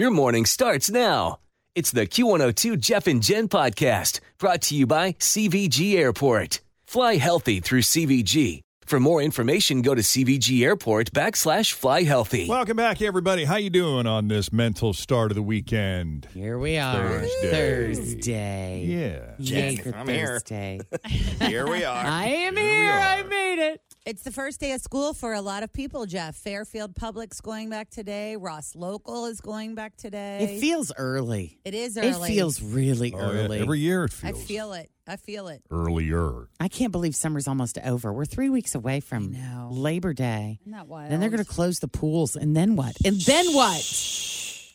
Your morning starts now. It's the Q102 Jeff and Jenn podcast brought to you by CVG Airport. Fly healthy through CVG. For more information, go to CVG Airport backslash fly healthy. Welcome back, everybody. How you doing on this mental start of the weekend? Here we are. Thursday. Thursday. Yeah. Yay for I'm here. Thursday. Here we are. I am Here here. I made it. It's the first day of school for a lot of people, Jeff. Fairfield Public's going back today. Ross Local is going back today. It feels early. it is early. It early. feels really Oh, yeah. early. Every year it I feels feel it. I feel it. earlier. I can't believe summer's almost over. We're three weeks away from know. Labor Day. Isn't that wild? Then they're going to close the pools, and then what? And then what?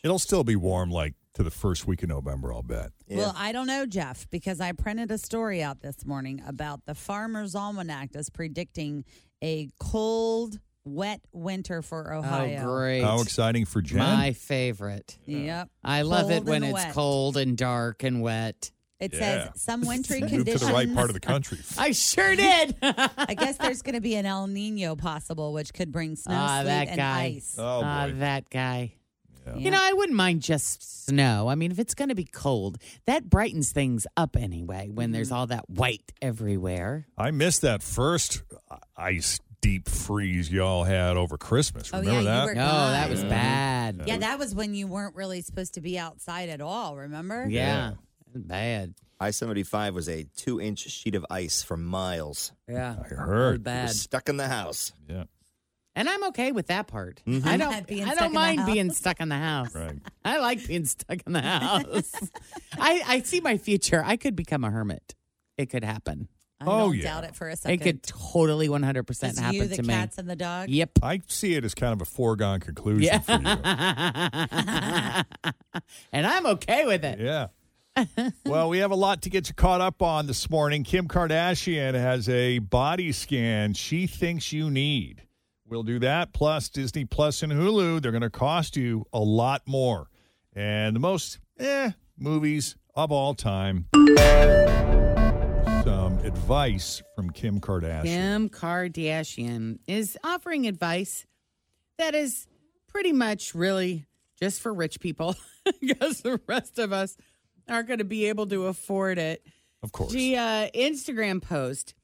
It'll still be warm like to the first week of November, I'll bet. Well, I don't know, Jeff, because I printed a story out this morning about the Farmer's Almanac is predicting a cold, wet winter for Ohio. Oh, great! How exciting for Jenn. My favorite. Yep. I love it when and it's wet. cold and dark and wet. It Yeah. says some wintry Move conditions. to the right part of the country. I sure did. I guess there's going to be an El Nino possible, which could bring snow, Ah, sleet, that and guy. ice. Oh, Ah, boy. that guy. Yeah. You know, I wouldn't mind just snow. I mean, if it's going to be cold, that brightens things up anyway when there's Mm-hmm. all that white everywhere. I missed that first ice deep freeze y'all had over Christmas. Oh, Remember yeah, you that? were- No, that was Yeah. bad. Yeah, that was when you weren't really supposed to be outside at all, remember? Yeah. Bad. I 75 was a two inch sheet of ice for miles. Yeah. I heard. Bad. Stuck in the house. Yeah. And I'm okay with that part. Mm-hmm. I don't. Being I don't mind being stuck in the house. Right. I like being stuck in the house. I, I see my future. I could become a hermit. It could happen. I Oh, don't yeah. doubt it for a second. It could totally 100 percent Just happen you, the to me. cats, and the dog. Yep. I see it as kind of a foregone conclusion Yeah. for you. and I'm okay with it. Yeah. well, we have a lot to get you caught up on this morning. Kim Kardashian has a body scan she thinks you need. We'll do that. Plus, Disney Plus and Hulu, they're going to cost you a lot more. And the most, eh, movies of all time. Some advice from Kim Kardashian. Kim Kardashian is offering advice that is pretty much really just for rich people because the rest of us aren't going to be able to afford it. Of course. The uh, Instagram post.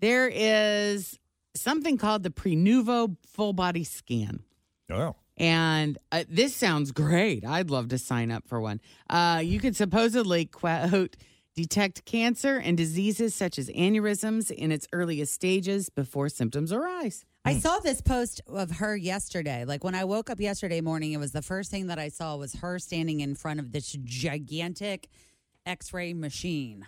There is something called the Prenuvo full body scan. Oh, And uh, this sounds great. I'd love to sign up for one. Uh, you could supposedly, quote, detect cancer and diseases such as aneurysms in its earliest stages before symptoms arise. I saw this post of her yesterday. Like when I woke up yesterday morning, it was the first thing that I saw was her standing in front of this gigantic X-ray machine.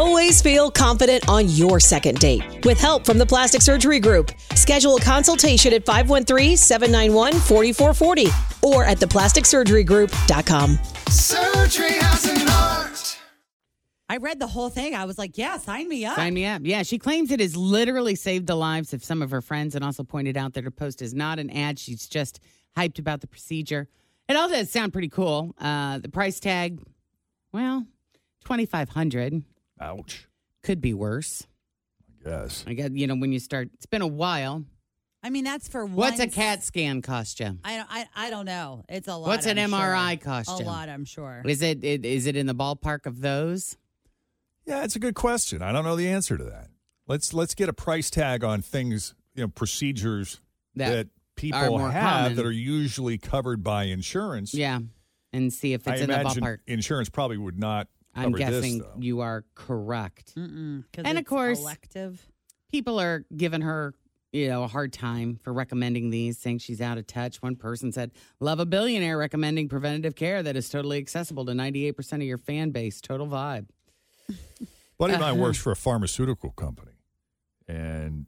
Always feel confident on your second date. With help from the Plastic Surgery Group, schedule a consultation at 513-791-4440 or at theplasticsurgerygroup.com. Surgery has an art. I read the whole thing. I was like, yeah, sign me up. Sign me up. Yeah, she claims it has literally saved the lives of some of her friends and also pointed out that her post is not an ad. She's just hyped about the procedure. It all does sound pretty cool. Uh, the price tag, well, 2500 ouch. could be worse. I guess. I guess, you know, when you start, it's been a while. I mean, that's for What's a one CAT scan cost you? I don't. I, I don't know. It's a lot. What's an I'm MRI sure. cost A you? lot, I'm sure. Is it, it is it in the ballpark of those? Yeah, it's a good question. I don't know the answer to that. Let's let's get a price tag on things, you know, procedures That- that, people more have common. that are usually covered by insurance. Yeah. And see if I it's in the imagine ballpark. insurance probably would not I'm guessing this, you are correct. And of course- elective. People are giving her, you know, a hard time for recommending these, saying she's out of touch. One person said, Love a billionaire recommending preventative care that is totally accessible to 98% of your fan base. Total vibe. buddy of mine Uh-huh. works for a pharmaceutical company, and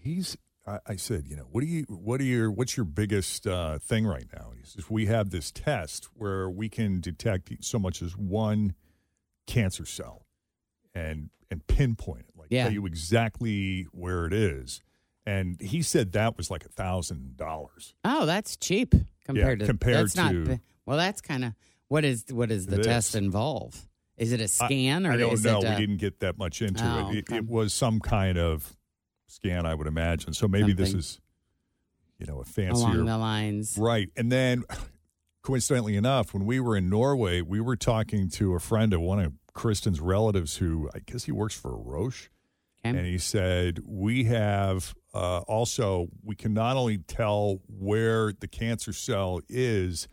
he's. I, I said, you know, what do you, what are your, what's your biggest uh, thing right now? He says, we have this test where we can detect so much as one cancer cell, and and pinpoint it, like Yeah. tell you exactly where it is. And he said that was like a thousand dollars. Oh, that's cheap compared to compared that's to- ba- well, that's kind of what is what does the test involve? Is it a scan or I don't know. we didn't get that much into Oh, it. it. okay. It was some kind of scan, I would imagine. So maybe this is, you know, a fancier along the lines? Right. And then, coincidentally enough, when we were in Norway, we were talking to a friend of one of Kristen's relatives who I guess he works for Roche. Okay. And he said, We have uh, also, we can not only tell where the cancer cell is,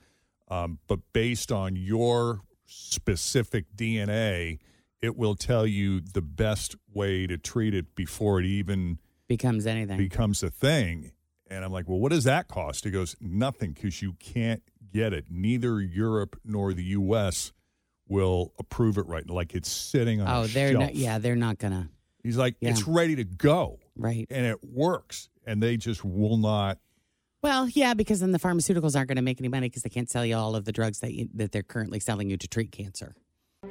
um, but based on your specific DNA, it will tell you the best way to treat it before it even Becomes anything. becomes a thing. And I'm like, well, what does that cost? He goes, nothing, because you can't get it. Neither Europe nor the U.S. will approve it right. Like it's sitting on oh, they're shelf. not, yeah, they're not gonna He's like, Yeah. it's ready to go, right. and it works, and they just will not. Well, yeah, because then the pharmaceuticals aren't going to make any money because they can't sell you all of the drugs that you, that they're currently selling you to treat cancer.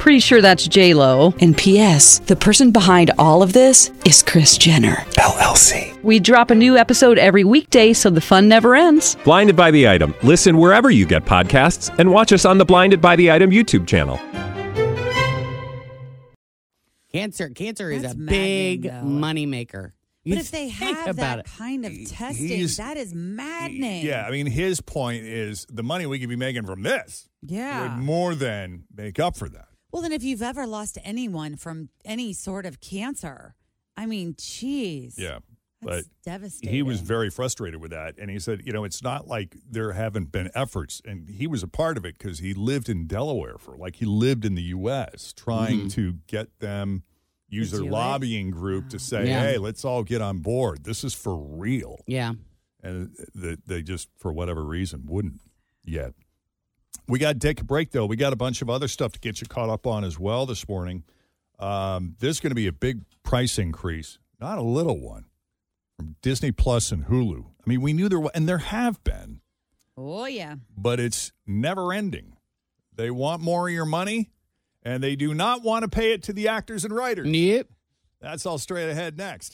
Pretty sure that's J Lo. And P.S. The person behind all of this is Kris Jenner. LLC. We drop a new episode every weekday, so the fun never ends. Blinded by the item. Listen wherever you get podcasts, and watch us on the Blinded by the Item YouTube channel. Cancer, cancer is That's a big maddening, though. money maker. You But if they think have about that it. kind of testing, he's- that is maddening. Yeah, I mean, his point is the money we could be making from this Yeah. would more than make up for that. Well, then if you've ever lost anyone from any sort of cancer, I mean, geez. Yeah, That's but devastating. he was very frustrated with that, and he said, you know, it's not like there haven't been efforts, and he was a part of it because he lived in Delaware for like he lived in the U.S. trying mm-hmm. to get them use their do it? lobbying group to oh. say, Yeah. hey, let's all get on board. This is for real, Yeah. and th- they just for whatever reason wouldn't yet. We got to take a break though. We got a bunch of other stuff to get you caught up on as well this morning. Um, there's going to be a big price increase, not a little one, from Disney Plus and Hulu. I mean, we knew there were, and there have been, Oh, yeah. but it's never ending. They want more of your money, and they do not want to pay it to the actors and writers. Yep. That's all straight ahead next.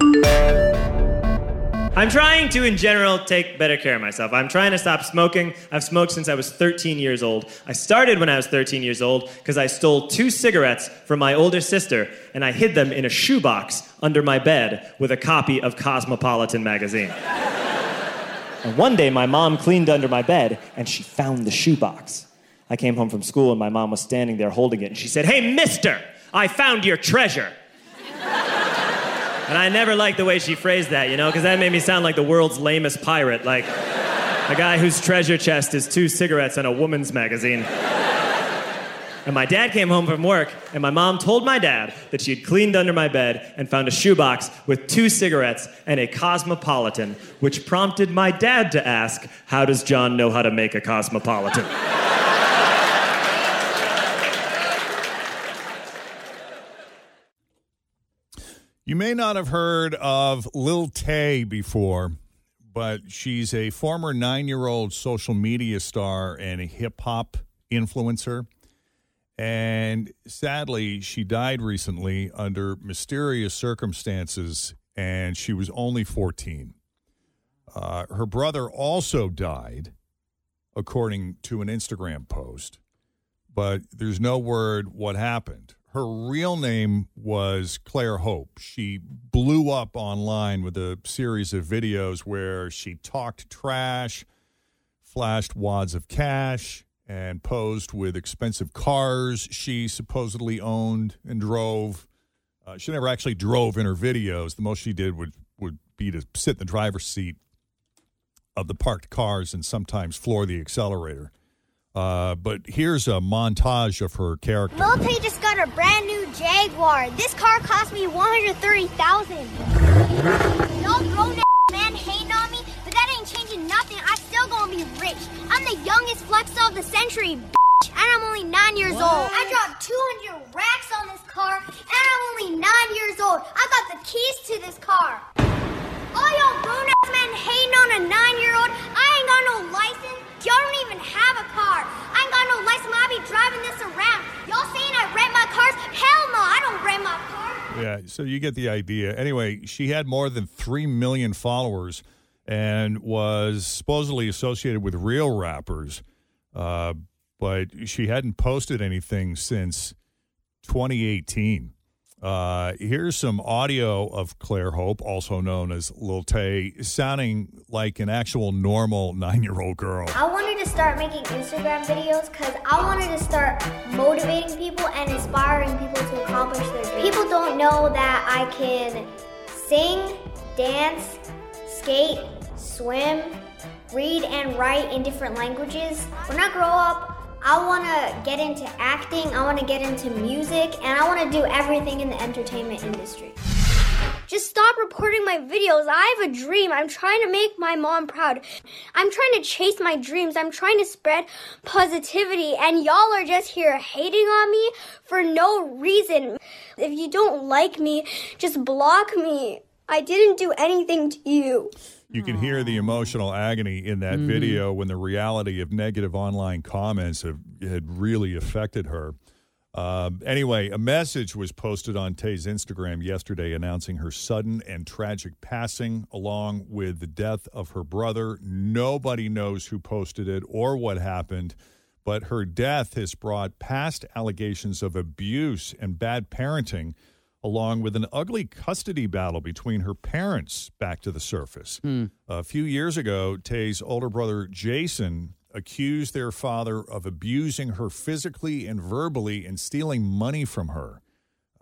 I'm trying to, in general, take better care of myself. I'm trying to stop smoking. I've smoked since I was 13 years old. I started when I was 13 years old because I stole two cigarettes from my older sister and I hid them in a shoebox under my bed with a copy of Cosmopolitan magazine. and one day, my mom cleaned under my bed and she found the shoebox. I came home from school and my mom was standing there holding it and she said, Hey, mister, I found your treasure. And I never liked the way she phrased that, you know, because that made me sound like the world's lamest pirate, like a guy whose treasure chest is two cigarettes and a woman's magazine. And my dad came home from work, and my mom told my dad that she had cleaned under my bed and found a shoebox with two cigarettes and a cosmopolitan, which prompted my dad to ask, How does John know how to make a cosmopolitan? You may not have heard of Lil Tay before, but she's a former nine year old social media star and a hip hop influencer. And sadly, she died recently under mysterious circumstances, and she was only 14. Uh, her brother also died, according to an Instagram post, but there's no word what happened. Her real name was Claire Hope. She blew up online with a series of videos where she talked trash, flashed wads of cash, and posed with expensive cars she supposedly owned and drove. Uh, she never actually drove in her videos. The most she did would, would be to sit in the driver's seat of the parked cars and sometimes floor the accelerator. Uh, but here's a montage of her character. Military just got a brand new Jaguar. This car cost me 130000 Y'all grown ass man hating on me, but that ain't changing nothing. I still gonna be rich. I'm the youngest flexer of the century, bitch, and I'm only nine years old. I dropped 200 racks on this car, and I'm only nine years old. I got the keys to this car. All y'all grown ass men hating on a nine year old. I ain't got no license. Even have a car. I ain't got no license. I'll be driving this around. Y'all saying I rent my cars? Hell no, I don't rent my car. Yeah, so you get the idea. Anyway, she had more than 3 million followers and was supposedly associated with real rappers, uh, but she hadn't posted anything since 2018. Uh, here's some audio of Claire Hope, also known as Lil Tay, sounding like an actual normal nine year old girl. I wanted to start making Instagram videos because I wanted to start motivating people and inspiring people to accomplish their dreams. People don't know that I can sing, dance, skate, swim, read, and write in different languages. When I grow up, I want to get into acting, I want to get into music, and I want to do everything in the entertainment industry. Just stop reporting my videos. I have a dream. I'm trying to make my mom proud. I'm trying to chase my dreams. I'm trying to spread positivity, and y'all are just here hating on me for no reason. If you don't like me, just block me. I didn't do anything to you. You can hear the emotional agony in that Mhm. video when the reality of negative online comments have, had really affected her. Um, anyway, a message was posted on Tay's Instagram yesterday announcing her sudden and tragic passing, along with the death of her brother. Nobody knows who posted it or what happened, but her death has brought past allegations of abuse and bad parenting, along with an ugly custody battle between her parents, back to the surface. A few years ago, Tay's older brother Jason accused their father of abusing her physically and verbally and stealing money from her.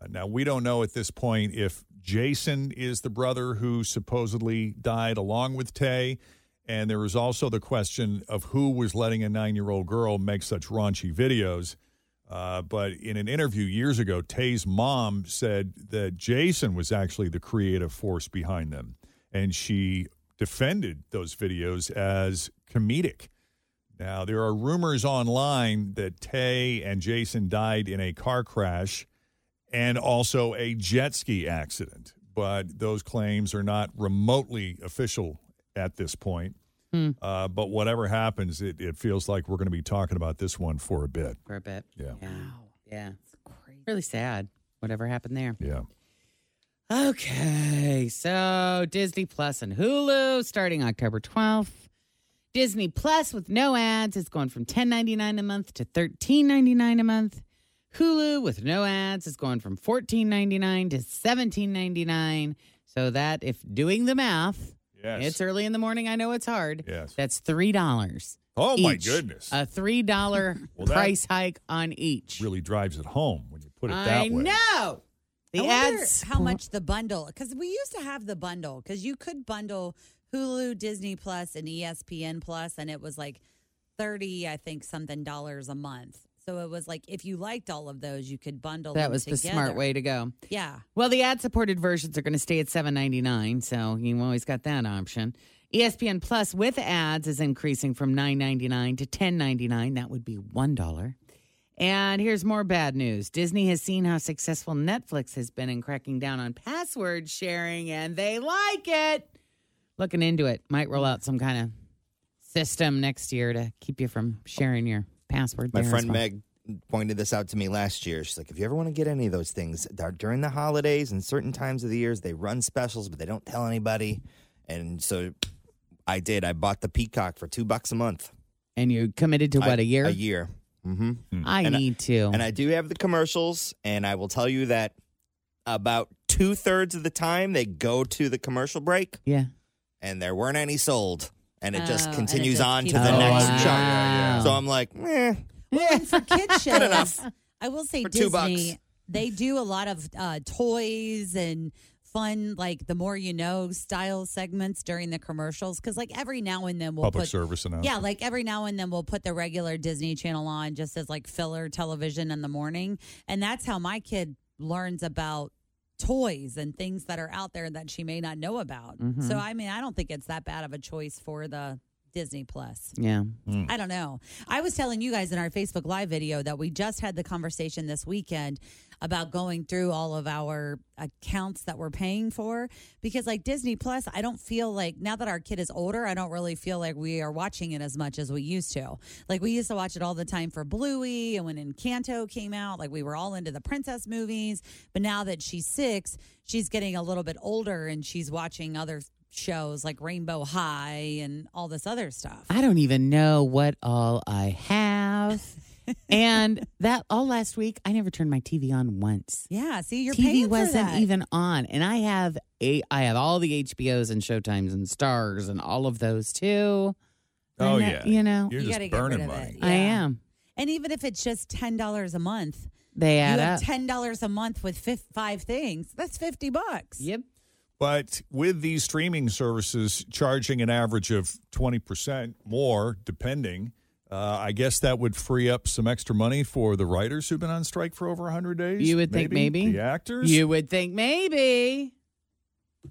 Uh, now, we don't know at this point if Jason is the brother who supposedly died along with Tay. And there was also the question of who was letting a nine year old girl make such raunchy videos. Uh, but in an interview years ago, Tay's mom said that Jason was actually the creative force behind them. And she defended those videos as comedic. Now, there are rumors online that Tay and Jason died in a car crash and also a jet ski accident, but those claims are not remotely official at this point. Hmm. Uh, but whatever happens, it, it feels like we're going to be talking about this one for a bit. For a bit. Yeah. Yeah. Yeah. Really sad. Whatever happened there. Yeah. Okay. So Disney Plus and Hulu starting October 12th. Disney Plus with no ads is going from $10.99 a month to $13.99 a month. Hulu with no ads is going from $14.99 to $17.99. So that if doing the math, Yes. it's early in the morning. I know it's hard. Yes. That's three dollars. Oh, my each. goodness. A three dollar Well, price hike on each. Really drives it home when you put it I that way. know. The I wonder ads. how much the bundle because we used to have the bundle because you could bundle Hulu, Disney Plus, and ESPN Plus, and it was like thirty, I think, something dollars a month. So it was like if you liked all of those, you could bundle. That was the smart way to go. Yeah. Well, the ad supported versions are going to stay at seven ninety nine, so you always got that option. ESPN Plus with ads is increasing from nine ninety nine to ten ninety nine. That would be one dollar. And here's more bad news. Disney has seen how successful Netflix has been in cracking down on password sharing, and they like it. Looking into it. Might roll out some kind of system next year to keep you from sharing your password. My there as friend well. Meg pointed this out to me last year. She's like, if you ever want to get any of those things during the holidays and certain times of the years, they run specials, but they don't tell anybody. And so I did. I bought the Peacock for two bucks a month. And you committed to what, I- a year? A year. Mm-hmm. I And I- need to. And I do have the commercials, and I will tell you that about two thirds of the time they go to the commercial break, yeah. and there weren't any sold, and it Oh, just and it continues just on to keeps the going. next Oh, wow. chunk. Yeah, yeah. So I'm like, eh. Well, and for kids shows, enough. I will say For two Disney, bucks. they do a lot of uh, toys and fun, like the more you know style segments during the commercials. Because like every now and then we'll Public put service announcement. yeah, like every now and then we'll put the regular Disney Channel on just as like filler television in the morning, and that's how my kid learns about toys and things that are out there that she may not know about. Mhm. So I mean, I don't think it's that bad of a choice for the Disney Plus. Yeah. I don't know. I was telling you guys in our Facebook Live video that we just had the conversation this weekend about going through all of our accounts that we're paying for because, like Disney Plus, I don't feel like now that our kid is older, I don't really feel like we are watching it as much as we used to. Like we used to watch it all the time for Bluey and when Encanto came out, like we were all into the princess movies. But now that she's six, she's getting a little bit older and she's watching other shows like Rainbow High and all this other stuff. I don't even know what all I have. and that all last week, I never turned my TV on once. Yeah, see, you're TV wasn't that. even on, and I have a I have all the HBOs and Showtimes and Stars and all of those too. Oh, And yeah. that- you know You're You just gotta get rid burning money. it. I am. And even if it's just ten dollars a month, They you add have up. ten dollars a month with fif- five things. That's fifty bucks. Yep. But with these streaming services charging an average of 20% more, depending, uh, I guess that would free up some extra money for the writers who've been on strike for over 100 days. You would think maybe The actors? You would think maybe.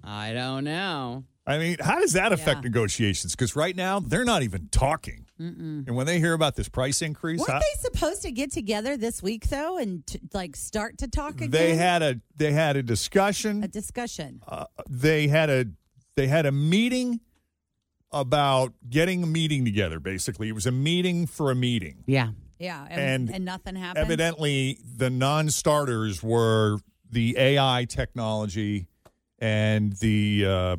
I don't know. I mean, how does that affect Yeah. negotiations? Because right now, they're not even talking. Mm-mm. And when they hear about this price increase, Weren't how- they supposed to get together this week though, and t- like start to talk again? they had a they had a discussion. a discussion. discussion. Uh, they had a they had a meeting about getting a meeting together. Basically, it was a meeting for a meeting. Yeah. Yeah, and, and and nothing happened. Evidently, the non-starters were the AI technology and the uh,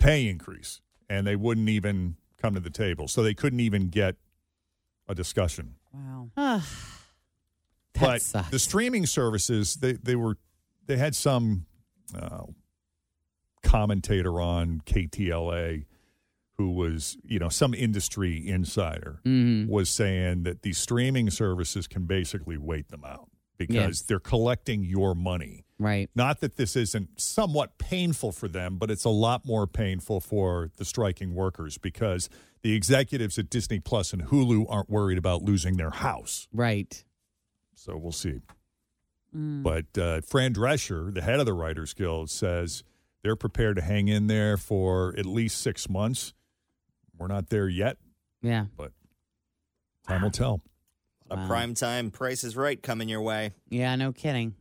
pay increase, and they wouldn't even come to the table. So they couldn't even get a discussion. Wow. that but sucks. the streaming services, they they were they had some uh, commentator on KTLA who was you know some industry insider Mhm. was saying that these streaming services can basically wait them out because they're collecting your money. Right. Not that this isn't somewhat painful for them, but it's a lot more painful for the striking workers because the executives at Disney Plus and Hulu aren't worried about losing their house. Right. So we'll see. Mm. But uh, Fran Drescher, the head of the Writers Guild, says they're prepared to hang in there for at least six months. We're not there yet, Yeah. but time will tell. A Wow. prime time Price is Right coming your way. Yeah. No kidding.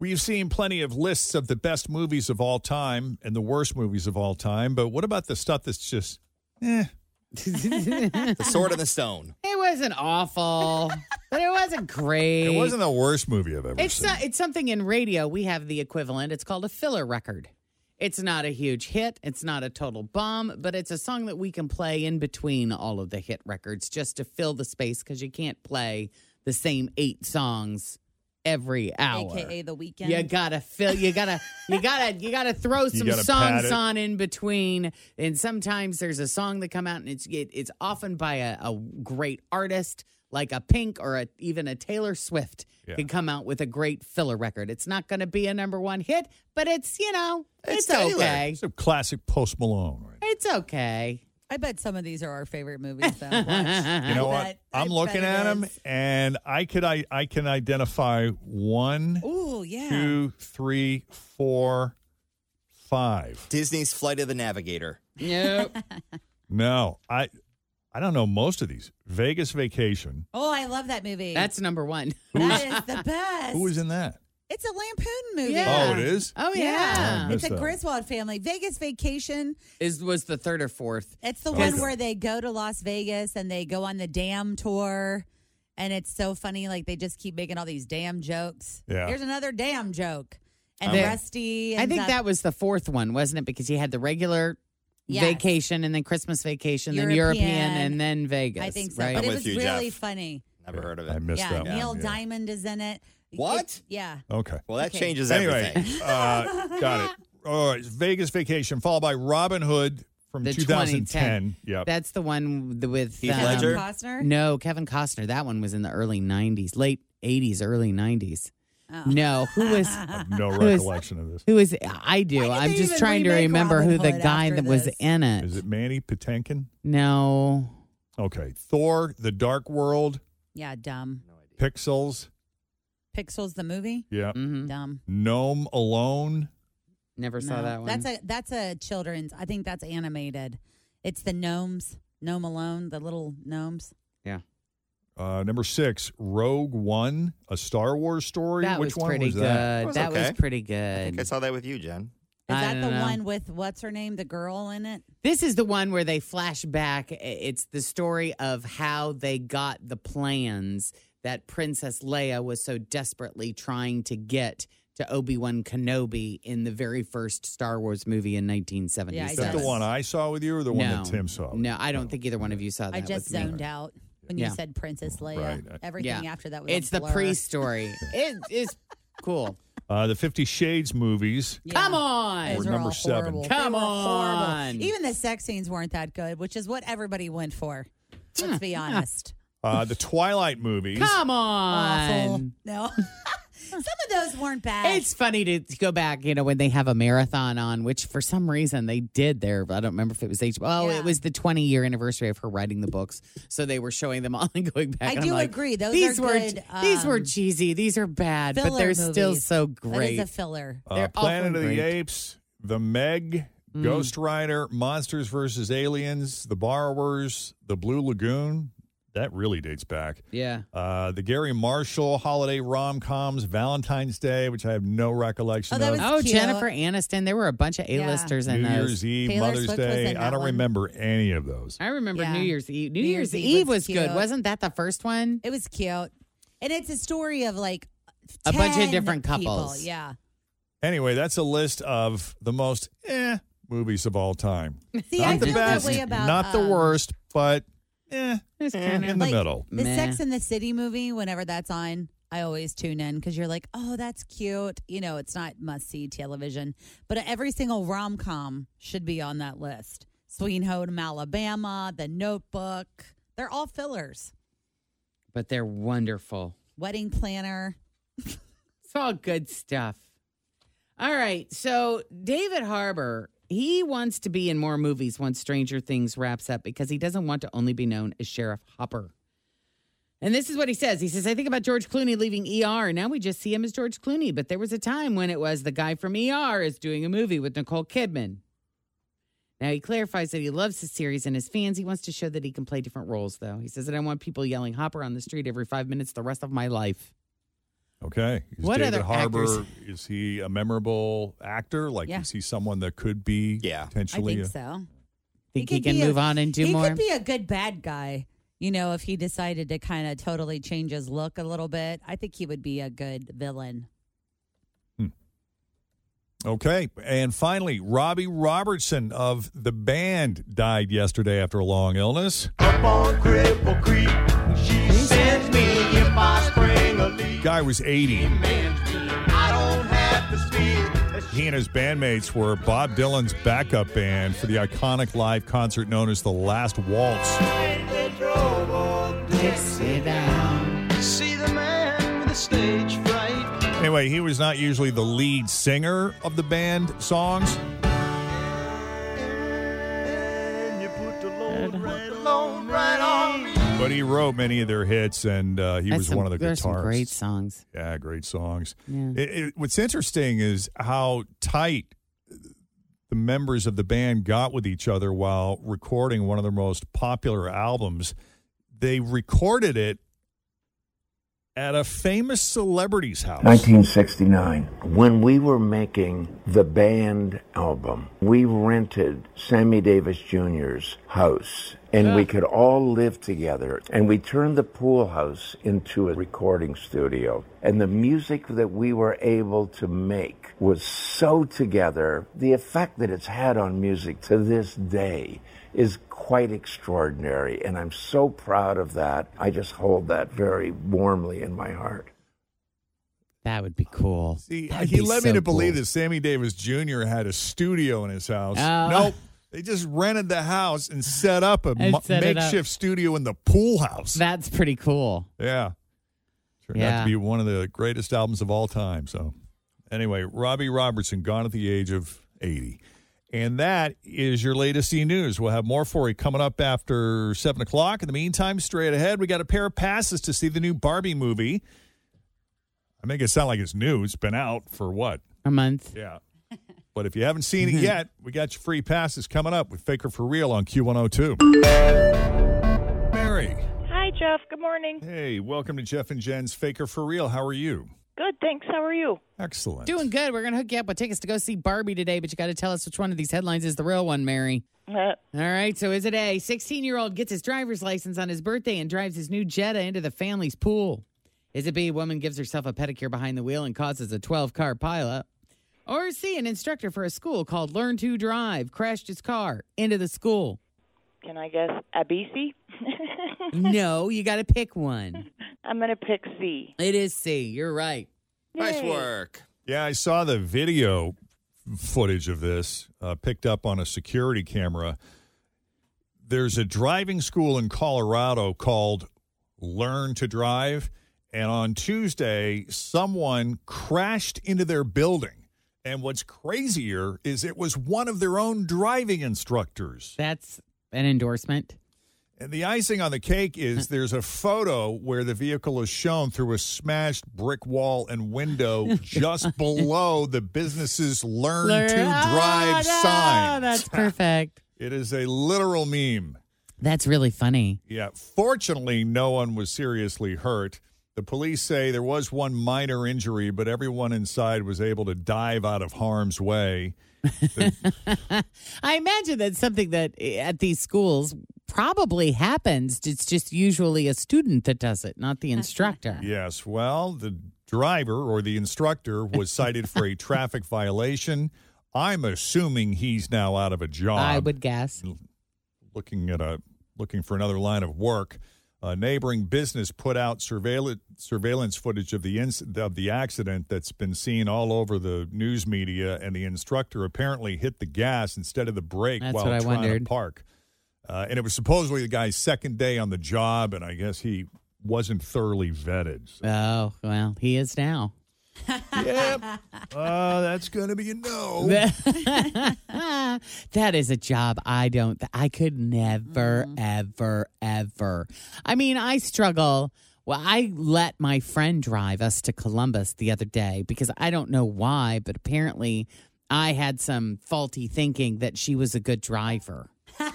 We've seen plenty of lists of the best movies of all time and the worst movies of all time, but what about the stuff that's just, eh? The Sword and the Stone. It wasn't awful, but it wasn't great. It wasn't the worst movie I've ever It's seen. it's something in radio. We have the equivalent. It's called a filler record. It's not a huge hit. It's not a total bomb, but it's a song that we can play in between all of the hit records just to fill the space because you can't play the same eight songs every hour. AKA the weekend. You gotta fill. You gotta. You gotta. You gotta throw some gotta songs on in between. And sometimes there's a song that come out, and it's it, it's often by a, a great artist like a Pink or a, even a Taylor Swift Yeah. can come out with a great filler record. It's not going to be a number one hit, but it's you know It's it's, okay. It's a classic Post Malone, right? It's okay. I bet some of these are our favorite movies. Though. Watch. You know what? bet- I I'm looking at them, is. and I could I I can identify one, Ooh, yeah. two, three, four, five. Disney's Flight of the Navigator. Nope. No, I I don't know most of these. Vegas Vacation. Oh, I love that movie. That's number one. that is the best. Who was in that? It's a lampoon movie. Yeah. Oh, it is. Oh Yeah. yeah, I It's a that. Griswold family. Vegas Vacation. is was the third or fourth. It's the Okay. one where they go to Las Vegas and they go on the dam tour. And it's so funny. Like they just keep making all these damn jokes. Yeah. Here's another damn joke. And They- Rusty. I think up- that was the fourth one, wasn't it? Because he had the regular Yes. vacation and then Christmas vacation, then European. European and then Vegas. I think so. Right? But I'm it with was you, really Jeff. funny. Never heard of it. I missed yeah, that Neil one. yeah. Diamond is in it. What? It- yeah. Okay. Well, that Okay. changes Anyway, everything. uh, got it. All right, Vegas Vacation, followed by Robin Hood from The 2010. 2010. Yep. That's the one with- with Heath um, Ledger? Costner? No, Kevin Costner. That one was in the early '90s, late '80s, early '90s. Oh. No, who was no who is- recollection of this. who is? I do. I'm just trying to remember Robin who the Hood guy after that was in it. Is it Manny Patinkin? No, Okay. Thor, The Dark World, Yeah, dumb. Pixels. Pixels the movie? Yeah. hmm Dumb. Gnome Alone. never saw No. that one. That's a that's a children's. I think that's animated. It's the gnomes. Gnome alone, the little gnomes. Uh, number six, Rogue One, a Star Wars story. that Which was one pretty was good. that? was That was okay. pretty I think I saw that with you, Jenn. Is I that the know. one with what's her name, the girl in it? This is the one where they flash back. It's the story of how they got the plans that Princess Leia was so desperately trying to get to Obi Wan Kenobi in the very first Star Wars movie in 1977. Yeah, Is that the one I saw with you or the one that Tim saw? with No. I don't think either one of you saw that. I just with me. zoned out when Yeah. you said Princess Leia. Right. Everything Yeah. after that was It's a the blur. pre story. it is cool. Uh, the Fifty Shades movies. Yeah. Come on. Those We're were number all seven. horrible. They Come were horrible. on. Even the sex scenes weren't that good, which is what everybody went for. Let's be honest. Uh, the Twilight movies. Come Awful. on. No. Some of those weren't bad. It's funny to to go back, you know, when they have a marathon on, which for some reason they did there. I don't remember if it was H. Oh, Yeah. it was the 20 year anniversary of her writing the books. So they were showing them all and going back. I and do I'm like, agree. Those these are were good, these were um, cheesy. These are bad, but filler they're still movies. so great. is a filler. Uh, They're Planet often of the great. Apes, The Meg, Mm. Ghost Rider, Monsters versus Aliens, The Borrowers, The Blue Lagoon. That really dates back. yeah. Uh, the Garry Marshall holiday rom coms, Valentine's Day, which I have no recollection Oh, that of. Oh, cute. Jennifer Aniston. There were a bunch of A-listers in New those. Year's Eve, Taylor Mother's Swift Day. I don't one. remember any of those. I remember Yeah. New Year's Eve. New, New Year's, Year's Eve Eve was was good. Wasn't that the first one? It was cute. And it's a story of like A bunch of 10 different people. couples. Yeah. Anyway, that's a list of the most eh movies of all time. See, not I the feel best, that way about not the um, worst, but eh, It's eh, kind in of the like, middle. The Meh. Sex in the City movie, whenever that's on, I always tune in because you're like, oh, that's cute. You know, it's not must see television, but every single rom com should be on that list. Sweet Home Alabama, The Notebook, they're all fillers. but they're wonderful. Wedding Planner. It's all good stuff. All right. So David Harbour, he wants to be in more movies once Stranger Things wraps up because he doesn't want to only be known as Sheriff Hopper. And this is what he says. He says, I think about George Clooney leaving ER, now we just see him as George Clooney. But there was a time when it was the guy from ER is doing a movie with Nicole Kidman. Now he clarifies that he loves the series and his fans. He wants to show that he can play different roles, though. He says, I don't want people yelling Hopper on the street every five minutes the rest of my life. Okay. Is What David other Harbour, actors? is he a memorable actor? Like, Yeah. is he someone that could be Yeah. I potentially? think a- so. Think he, could can be a- move on and do he more? He could be a good bad guy. You know, if he decided to kind of totally change his look a little bit, I think he would be a good villain. Hmm. Okay. And finally, Robbie Robertson of the band died yesterday after a long illness. Guy was 80. He and his bandmates were Bob Dylan's backup band for the iconic live concert known as The Last Waltz. Anyway, he was not usually the lead singer of the band songs. But he wrote many of their hits, and uh, he That's was some- one of the there's guitarists. some great songs. Yeah, great songs. Yeah. It, it, what's interesting is how tight the members of the band got with each other while recording one of their most popular albums. They recorded it at a famous celebrity's house. 1969. When we were making the band album, we rented Sammy Davis Jr.'s house and we could all live together. And we turned the pool house into a recording studio. And the music that we were able to make was so together. The effect that it's had on music to this day is quite extraordinary. And I'm so proud of that. I just hold that very warmly in my heart. That would be cool. See, That'd he be led so me to believe that Sammy Davis Jr. had a studio in his house. Oh. Nope. They just rented the house and set up a And mo- set it up. makeshift studio in the pool house. That's pretty cool. Yeah. Turned out Yeah. to be one of the greatest albums of all time. So, anyway, Robbie Robertson gone at the age of 80. And that is your latest E News. We'll have more for you coming up after 7 o'clock. In the meantime, straight ahead, we got a pair of passes to see the new Barbie movie. I make it sound like it's new. It's been out for what? A month. Yeah. But if you haven't seen it yet, we got your free passes coming up with Faker for Real on Q102. Mary. Hi, Jeff. Good morning. Hey, welcome to Jeff and Jenn's Faker for Real. How are you? Good, thanks. How are you? Excellent. Doing good. We're going to hook you up with tickets to go see Barbie today, but you got to tell us which one of these headlines is the real one, Mary. Uh, All right. So, is it A? 16 year old gets his driver's license on his birthday and drives his new Jetta into the family's pool? Is it B? Woman gives herself a pedicure behind the wheel and causes a 12 car pileup? Or C? An instructor for a school called Learn to Drive crashed his car into the school? can I guess ABC? no, you got to pick one. I'm going to pick C. It is C. You're right. Nice work. Yeah, I saw the video footage of this uh, picked up on a security camera. There's a driving school in Colorado called Learn to Drive. And on Tuesday, someone crashed into their building. And what's crazier is it was one of their own driving instructors. That's an endorsement. And the icing on the cake is there's a photo where the vehicle is shown through a smashed brick wall and window just below the business's learn, to drive Oh, no, sign. That's perfect. It is a literal meme. That's really funny. Yeah. Fortunately, no one was seriously hurt. The police say there was one minor injury, but everyone inside was able to dive out of harm's way. I imagine that's something that eh, at these schools probably happens. It's just usually a student that does it, not the instructor. Yes. Well, the driver or the instructor was cited for a traffic violation. I'm assuming he's now out of a job. I would guess. looking at a looking for another line of work. A neighboring business put out surveillance surveillance footage of the inc- of the accident that's been seen all over the news media, and the instructor apparently hit the gas instead of the brake That's while trying wondered. to park. Uh, and it was supposedly the guy's second day on the job, and I guess he wasn't thoroughly vetted. So, Oh, well, he is now. Yep. Uh, that's going to be a no. that is a job I don't, I could never, ever, ever. I mean, I struggle. Well, I let my friend drive us to Columbus the other day because I don't know why, but apparently I had some faulty thinking that she was a good driver. that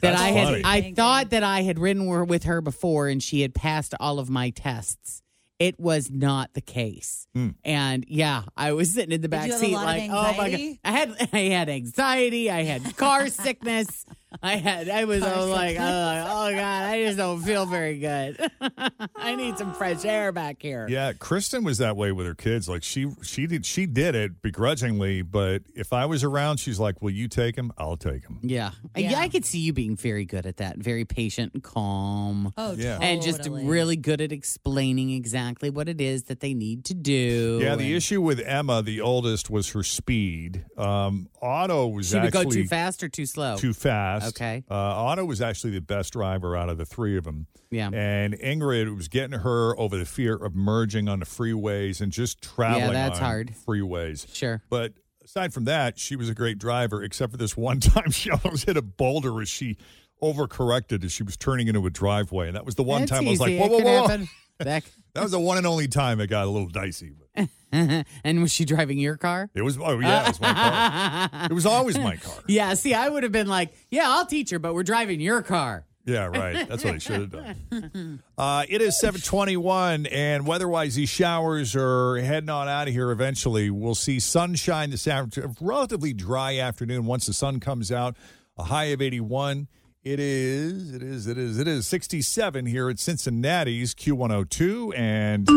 That's I had, funny. I thought that I had ridden with her before and she had passed all of my tests. It was not the case. Hmm. And yeah, I was sitting in the Did back you have a seat like, oh my god. I had I had anxiety, I had car sickness. I had I was, I was like, I was like, oh god, I just don't feel very good. I need some fresh air back here. Yeah, Kristen was that way with her kids. Like she she did she did it begrudgingly, but if I was around, she's like, "Will you take him? I'll take him." Yeah. yeah. I could see you being very good at that. Very patient and calm. Oh, Yeah. And just really good at explaining exactly what it is that they need to do. Yeah, the and issue with Emma, the oldest, was her speed. Um, Otto was She would actually go too fast or too slow. Too fast. Okay. Uh, Otto was actually the best driver out of the three of them. Yeah. And Ingrid was getting her over the fear of merging on the freeways and just traveling. Yeah, that's on hard. Freeways. Sure. But aside from that, she was a great driver, except for this one time she almost hit a boulder as she overcorrected as she was turning into a driveway. And that was the one That's time I was like, easy. whoa, whoa, whoa. That was the one and only time it got a little dicey. And was she driving your car? it was, oh, yeah, it was my car. It was always my car. Yeah, see, I would have been like, yeah, I'll teach her, but we're driving your car. Yeah, right. That's what I should have done. Uh, it is 721, and weather-wise, these showers are heading on out of here eventually. We'll see sunshine this afternoon, relatively dry afternoon once the sun comes out, a high of 81. It is, it is, it is, it is 67 here at Cincinnati's Q102. And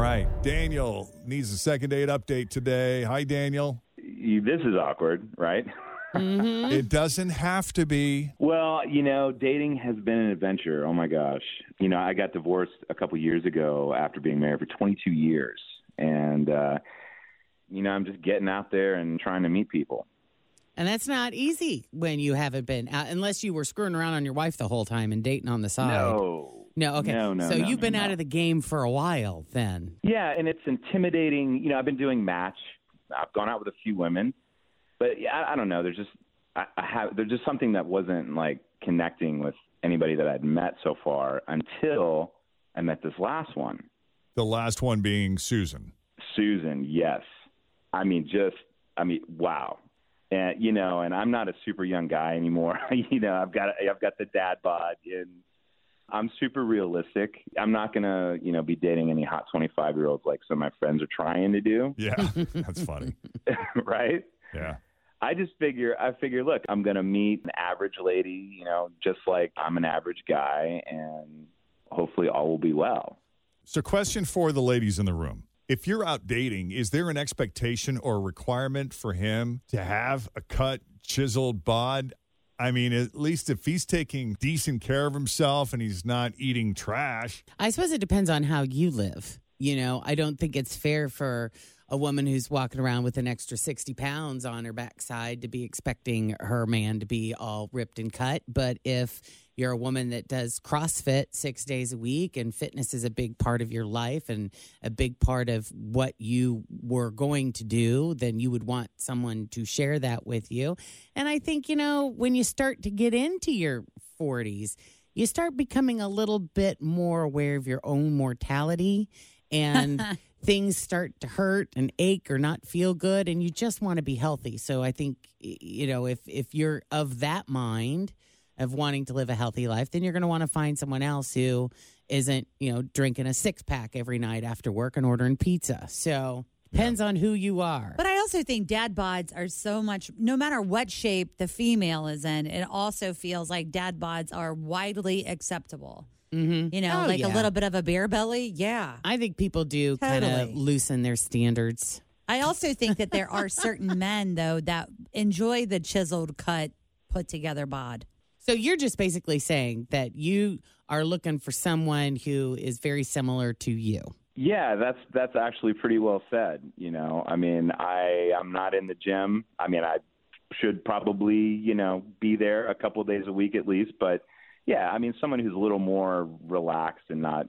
right, Daniel needs a second date update today. Hi, Daniel. this is awkward, right? Mm-hmm. It doesn't have to be. Well, you know, dating has been an adventure. Oh my gosh. You know, I got divorced a couple years ago after being married for 22 years. And, uh, you know, I'm just getting out there and trying to meet people. And that's not easy when you haven't been out, unless you were screwing around on your wife the whole time and dating on the side. No. No, okay. No, no, so no, you've been no. out of the game for a while then. Yeah, and it's intimidating. You know, I've been doing match. I've gone out with a few women, but yeah, I, I don't know. There's just I, I have there's just something that wasn't like connecting with anybody that I'd met so far until I met this last one. The last one being Susan. Susan, yes. I mean, just I mean, wow. And you know, and I'm not a super young guy anymore. you know, I've got I've got the dad bod, and I'm super realistic. I'm not gonna you know be dating any hot 25 year olds like some of my friends are trying to do. Yeah, that's funny. right? Yeah. I just figure I figure look, I'm going to meet an average lady, you know, just like I'm an average guy and hopefully all will be well. So, question for the ladies in the room. If you're out dating, is there an expectation or requirement for him to have a cut, chiseled bod? I mean, at least if he's taking decent care of himself and he's not eating trash. I suppose it depends on how you live. You know, I don't think it's fair for a woman who's walking around with an extra 60 pounds on her backside to be expecting her man to be all ripped and cut. But if you're a woman that does CrossFit six days a week and fitness is a big part of your life and a big part of what you were going to do, then you would want someone to share that with you. And I think, you know, when you start to get into your 40s, you start becoming a little bit more aware of your own mortality and things start to hurt and ache or not feel good and you just want to be healthy. So I think you know if if you're of that mind of wanting to live a healthy life, then you're going to want to find someone else who isn't, you know, drinking a six pack every night after work and ordering pizza. So depends on who you are. But I also think dad bods are so much, no matter what shape the female is in, it also feels like dad bods are widely acceptable. Mm-hmm. You know, Oh, like yeah. a little bit of a beer belly. Yeah. I think people do kind of loosen their standards. I also think that there are certain men, though, that enjoy the chiseled cut, put together bod. So you're just basically saying that you are looking for someone who is very similar to you. Yeah, that's that's actually pretty well said, you know. I mean, I I'm not in the gym. I mean, I should probably, you know, be there a couple of days a week at least, but yeah, I mean, someone who's a little more relaxed and not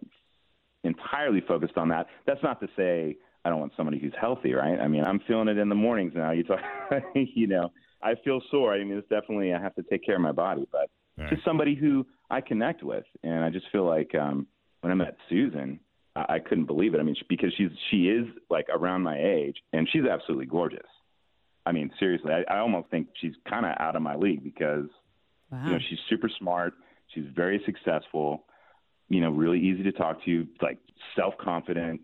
entirely focused on that. That's not to say I don't want somebody who's healthy, right? I mean, I'm feeling it in the mornings now. You talk, you know, I feel sore. I mean, it's definitely I have to take care of my body, but just somebody who I connect with, and I just feel like um, when I met Susan, I, I couldn't believe it. I mean, she, because she's she is like around my age, and she's absolutely gorgeous. I mean, seriously, I, I almost think she's kind of out of my league because you know she's super smart, she's very successful, you know, really easy to talk to, like self confident.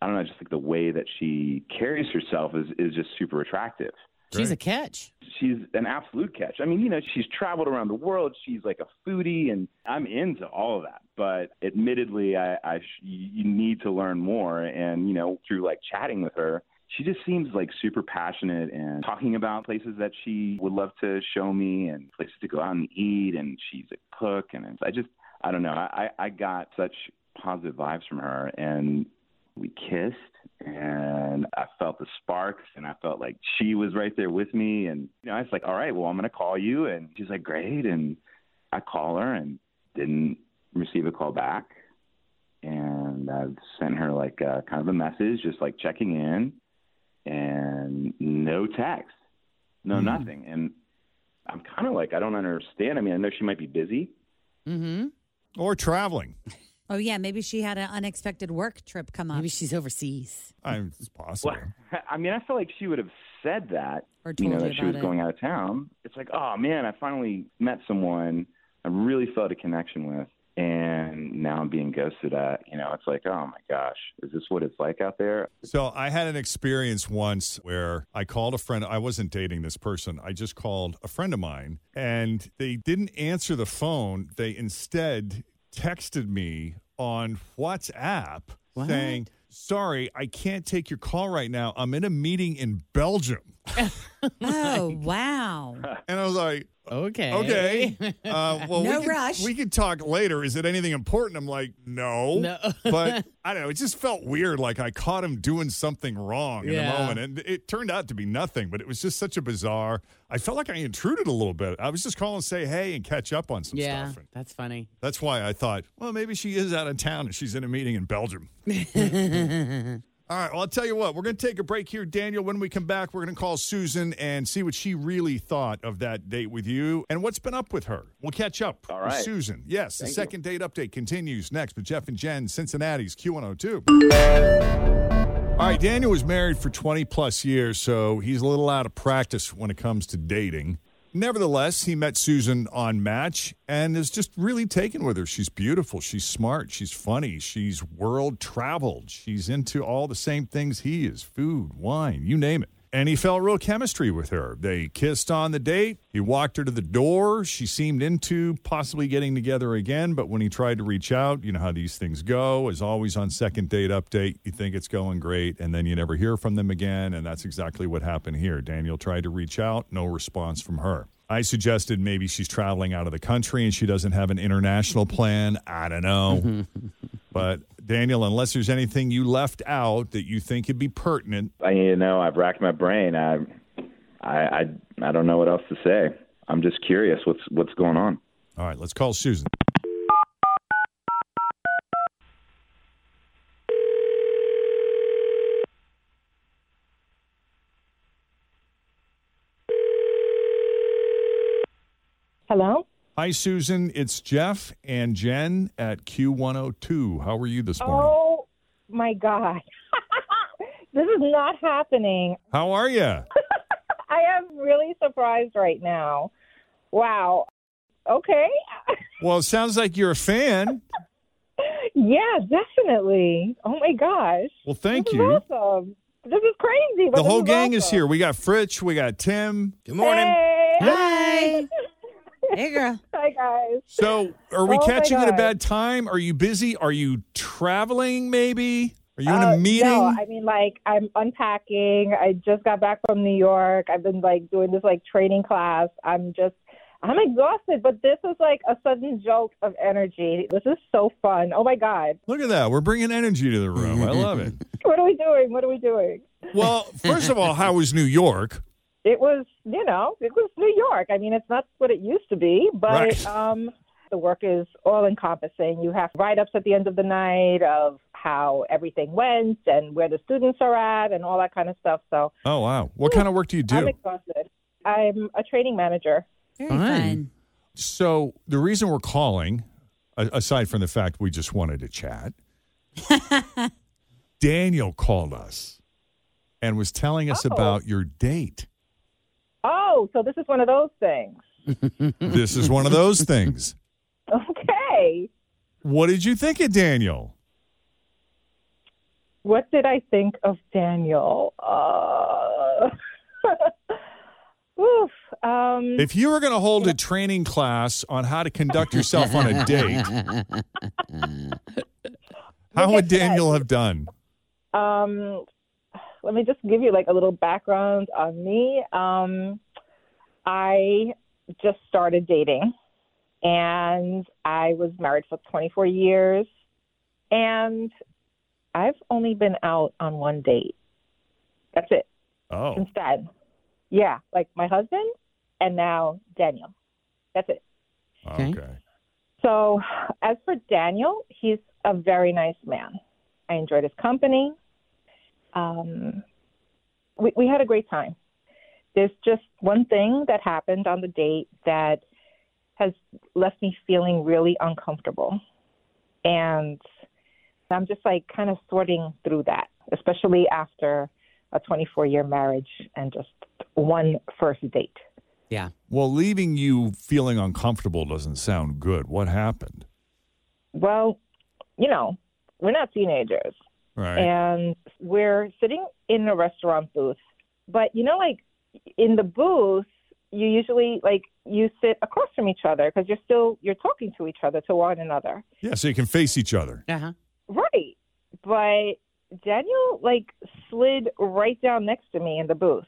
I don't know, just like the way that she carries herself is is just super attractive. She's a catch. She's an absolute catch. I mean, you know, she's traveled around the world. She's like a foodie, and I'm into all of that. But admittedly, I, I sh- you need to learn more. And you know, through like chatting with her, she just seems like super passionate and talking about places that she would love to show me and places to go out and eat. And she's a cook, and I just, I don't know, I, I got such positive vibes from her, and we kissed and I felt the sparks and I felt like she was right there with me and you know I was like all right well I'm going to call you and she's like great and I call her and didn't receive a call back and I've sent her like uh, kind of a message just like checking in and no tax, no nothing and I'm kind of like I don't understand I mean I know she might be busy Mm-hmm. Or traveling. Oh, yeah. Maybe she had an unexpected work trip come up. Maybe she's overseas. I'm, it's possible. Well, I mean, I feel like she would have said that, Or you know, you that she was it. going out of town. It's like, oh man, I finally met someone I really felt a connection with, and now I'm being ghosted at. You know, it's like, oh my gosh, is this what it's like out there? So I had an experience once where I called a friend. I wasn't dating this person. I just called a friend of mine and they didn't answer the phone. They instead texted me on WhatsApp What? saying, Sorry, I can't take your call right now. I'm in a meeting in Belgium. Oh, wow. And I was like, Okay. okay. Uh, well, No we could, rush. We could talk later. Is it anything important? I'm like, no. No. but I don't know. It just felt weird. Like I caught him doing something wrong in the Yeah. moment. And it turned out to be nothing, but it was just such a bizarre. I felt like I intruded a little bit. I was just calling to say hey and catch up on some Yeah, stuff. And that's funny. that's why I thought, well, maybe she is out of town and she's in a meeting in Belgium. All right. Well, I'll tell you what. We're going to take a break here, Daniel. When we come back, we're going to call Susan and see what she really thought of that date with you and what's been up with her. We'll catch up All with. Susan. Yes, the Thank you. second date update continues next with Jeff and Jenn, Cincinnati's Q102. All right. Daniel was married for 20 plus years, so he's a little out of practice when it comes to dating. Nevertheless, he met Susan on Match and is just really taken with her. She's beautiful. She's smart. She's funny. She's world traveled. She's into all the same things he is food, wine, you name it. And he felt real chemistry with her. They kissed on the date. He walked her to the door. She seemed into possibly getting together again, but when he tried to reach out, you know how these things go. As always on second date update, you think it's going great, and then you never hear from them again. And that's exactly what happened here. Daniel tried to reach out, no response from her. I suggested maybe she's traveling out of the country and she doesn't have an international plan. I don't know. but Daniel, unless there's anything you left out that you think could be pertinent, I, you know, I've racked my brain. I, I, I, I don't know what else to say. I'm just curious what's what's going on. all right, let's call Susan. Hello? Hi, Susan. It's Jeff and Jenn at Q102. How are you this morning? Oh my God. this is not happening. How are you? I am really surprised right now. Wow. Okay. Well, it sounds like you're a fan. yeah, definitely. Oh my gosh. Well, thank This is you. awesome. This is crazy. The this whole gang is here. We got Fritsch, we got Tim. Good morning. Hey. Hi. Hey, girl. Hi, guys. So, are we Oh catching at a bad time? Are you busy? Are you traveling maybe? Are you in Uh, a meeting? No, I mean, like, I'm unpacking. I just got back from New York. I've been, like, doing this, like, training class. I'm just, I'm exhausted, but this is, like, a sudden jolt of energy. This is so fun. Oh, my God. Look at that. We're bringing energy to the room. I love it. What are we doing? What are we doing? Well, first of all, how was New York? It was, you know, it was New York. I mean, it's not what it used to be, but Right. um, the work is all encompassing. You have write ups at the end of the night of how everything went and where the students are at and all that kind of stuff. So Oh, wow. What kind of work do you do? I'm do? exhausted. I'm a training manager. Very Fun. fun. So, the reason we're calling, aside from the fact we just wanted to chat, Daniel called us and was telling us Oh. about your date. Oh, so this is one of those things. This is one of those things. Okay. What did you think of Daniel? What did I think of Daniel? Uh, oof. Um, If you were going to hold a training class on how to conduct yourself on a date, how would Daniel have done? Um, let me just give you like a little background on me. Um, I just started dating, and I was married for 24 years, and I've only been out on one date. That's it. Oh, Instead, yeah, like my husband, and now Daniel. That's it. okay. So, as for Daniel, he's a very nice man. I enjoyed his company. Um, we, we had a great time. There's just one thing that happened on the date that has left me feeling really uncomfortable. And I'm just like kind of sorting through that, especially after a 24 year marriage and just one first date. Yeah. Well, leaving you feeling uncomfortable doesn't sound good. What happened? Well, you know, we're not teenagers. Right. and we're sitting in a restaurant booth. But you know, like in the booth, you usually like you sit across from each other because you're still you're talking to each other to one another, Yeah, so you can face each other. Uh-huh. right? But Daniel like slid right down next to me in the booth,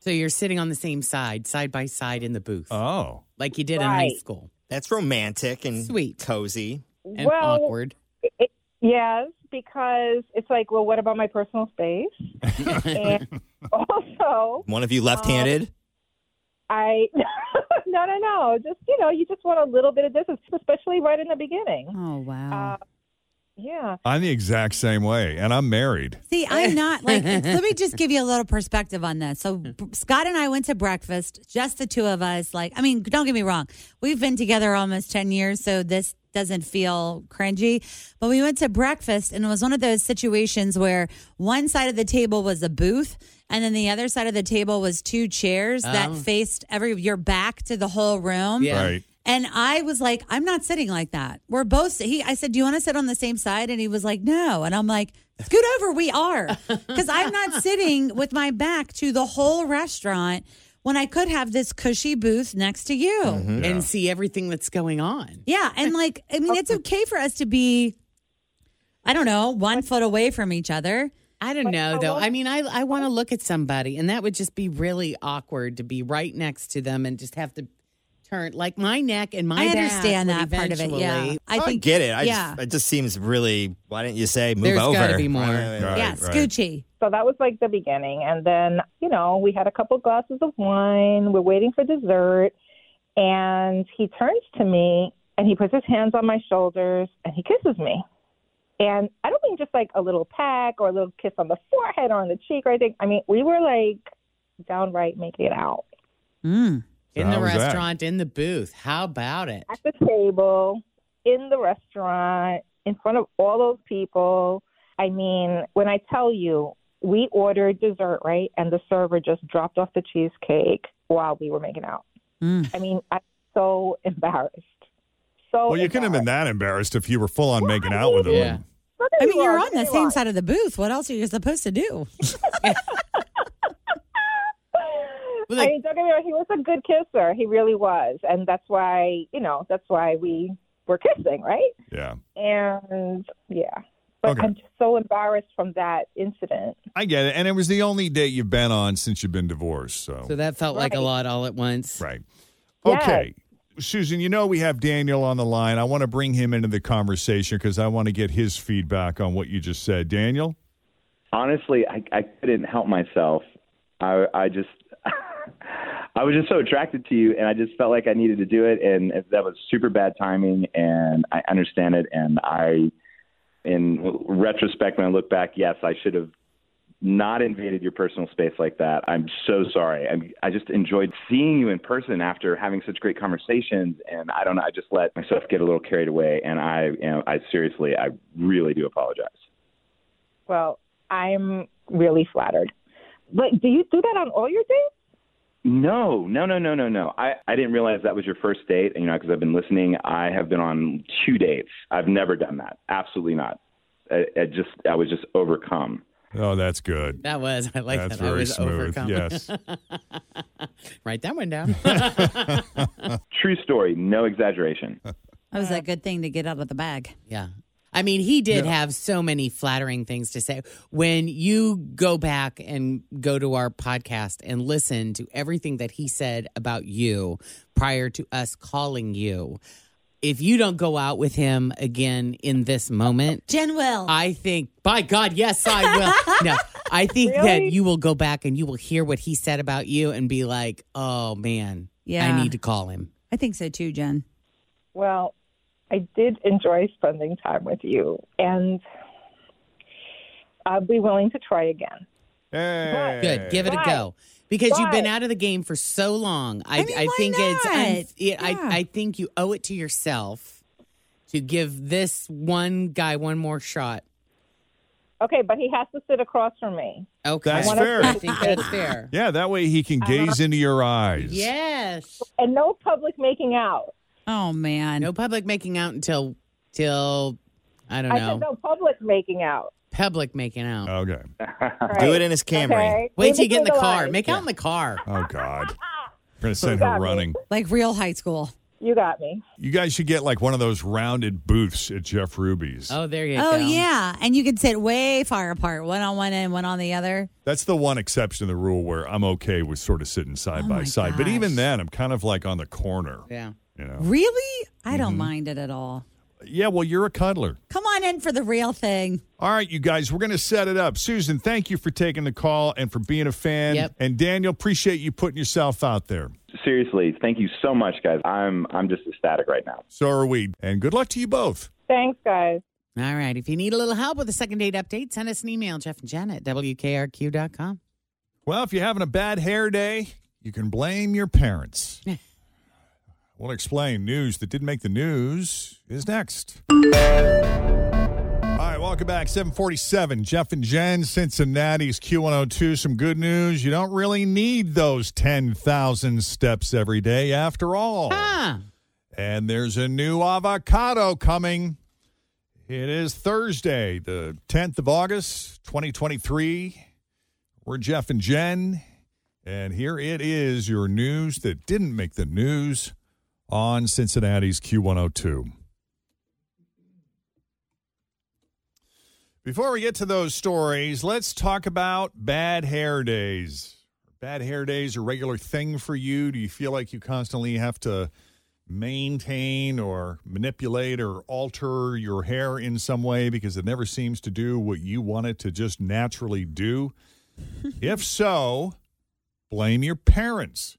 So you're sitting on the same side, side by side in the booth. Oh. Like you did in high school. That's romantic and Sweet. cozy. And well, awkward. It, yes, because it's like, well, what about my personal space? and also, One of you left-handed. I no, no, no. Just you know, you just want a little bit of distance, especially right in the beginning. Oh wow. Uh, yeah. I'm the exact same way, and I'm married. See, I'm not like. let me just give you a little perspective on this. So B- Scott and I went to breakfast, just the two of us. Like, I mean, don't get me wrong, we've been together almost ten years, so this doesn't feel cringy. But we went to breakfast, and it was one of those situations where one side of the table was a booth. And then the other side of the table was two chairs that Oh. faced every your back to the whole room. Yeah. Right. And I was like, I'm not sitting like that. We're both. He, I said, Do you want to sit on the same side? And he was like, No. And I'm like, Scoot over. We are, because I'm not sitting with my back to the whole restaurant when I could have this cushy booth next to you. Mm-hmm. And see everything that's going on. Yeah, and like, I mean, it's okay for us to be, I don't know, one foot away from each other. I don't know though. I mean, I I want to look at somebody, and that would just be really awkward to be right next to them and just have to turn like my neck and my I understand would that part of it. Yeah, eventually- I I think get it. I yeah, just, it just seems really. Why didn't you say move There's over? gotta be more. Right, right, yeah, right. Scoochie. So that was like the beginning. And then, you know, we had a couple glasses of wine. We're waiting for dessert. And he turns to me and he puts his hands on my shoulders and he kisses me. And I don't mean just like a little peck or a little kiss on the forehead or on the cheek or anything. I mean, we were like downright making it out Mm. So in how the was that? restaurant, in the booth. How about it? at the table, in the restaurant, in front of all those people. I mean, when I tell you, we ordered dessert, right? And the server just dropped off the cheesecake while we were making out. Mm. I mean, I'm so embarrassed. So Well, you couldn't have been that embarrassed if you were full on making out with him. Yeah. I mean, you're on the same side of the booth. What else are you supposed to do? Well, I mean, don't get me wrong, he was a good kisser. He really was. And that's why, you know, that's why we were kissing, right? Yeah. And yeah. But Okay. I'm just so embarrassed from that incident. I get it. And it was the only date you've been on since you've been divorced. So, So that felt like a lot all at once. right. Yes. Okay. Susan, you know we have Daniel on the line. I want to bring him into the conversation because I want to get his feedback on what you just said. Daniel? honestly, I, I couldn't help myself. I, I just, I was just so attracted to you, and I just felt like I needed to do it, and that was super bad timing, and I understand it, and I, in retrospect, when I look back, yes, I should have not invaded your personal space like that. I'm so sorry. I, I just enjoyed seeing you in person after having such great conversations, and I don't know. I just let myself get a little carried away, and I, you know, I seriously, I really do apologize. Well, I'm really flattered. But do you do that on all your dates? No, no, no, no, no, no. I, I didn't realize that was your first date. You know, because I've been listening. I have been on two dates. I've never done that. Absolutely not. I, I just, I was just overcome. Oh, that's good. That was. I like That's that. I very was smooth, overcome. yes. Write that one down. True story. No exaggeration. That was a good thing to get out of the bag. Yeah. I mean, he did have so many flattering things to say. When you go back and go to our podcast and listen to everything that he said about you prior to us calling you, if you don't go out with him again in this moment, Jenn will. I think, by God, yes, I will. no, I think that you will go back and you will hear what he said about you and be like, oh, man, Yeah. I need to call him. I think so too, Jenn. Well, I did enjoy spending time with you, and I'd be willing to try again. Hey. Good. Give it a go. Because you've been out of the game for so long. I, I mean, why think it's not? unf- it- Yeah. I, I think you owe it to yourself to give this one guy one more shot. Okay, but he has to sit across from me. Okay. That's I fair. I think that's fair. Yeah, that way he can gaze uh-huh. into your eyes. Yes. And no public making out. Oh man. No public making out until till I don't I know. said no public making out. Public making out. Okay. Do it in his Camry. Okay? Wait till you get in the between car. lines. Make out in the car. Oh, God. We're going to send her Got me. running. Like real high school. You got me. You guys should get like one of those rounded booths at Jeff Ruby's. Oh, there you oh, go. Oh yeah, and you can sit way far apart, one on one end, one on the other. That's the one exception to the rule where I'm okay with sort of sitting side Oh by my side. But even gosh. then, I'm kind of like on the corner. Yeah. You know. Really? I don't Mhm. mind it at all. Yeah, well, you're a cuddler. Come on in for the real thing. All right, you guys, we're going to set it up. Susan, thank you for taking the call and for being a fan. Yep. And Daniel, appreciate you putting yourself out there. Seriously, thank you so much, guys. I'm I'm just ecstatic right now. So are we. And good luck to you both. Thanks, guys. All right. If you need a little help with a second date update, send us an email, Jeff and Jenn at WKRQ.com. Well, if you're having a bad hair day, you can blame your parents. we'll explain news that didn't make the news is next. All right, welcome back. 747, Jeff and Jenn, Cincinnati's Q102. Some good news. You don't really need those 10,000 steps every day after all. And there's a new avocado coming. It is Thursday, the 10th of August, 2023. We're Jeff and Jenn, and here it is your news that didn't make the news on Cincinnati's Q102. Before we get to those stories, let's talk about bad hair days. Bad hair days a regular thing for you? Do you feel like you constantly have to maintain or manipulate or alter your hair in some way because it never seems to do what you want it to just naturally do? if so, blame your parents.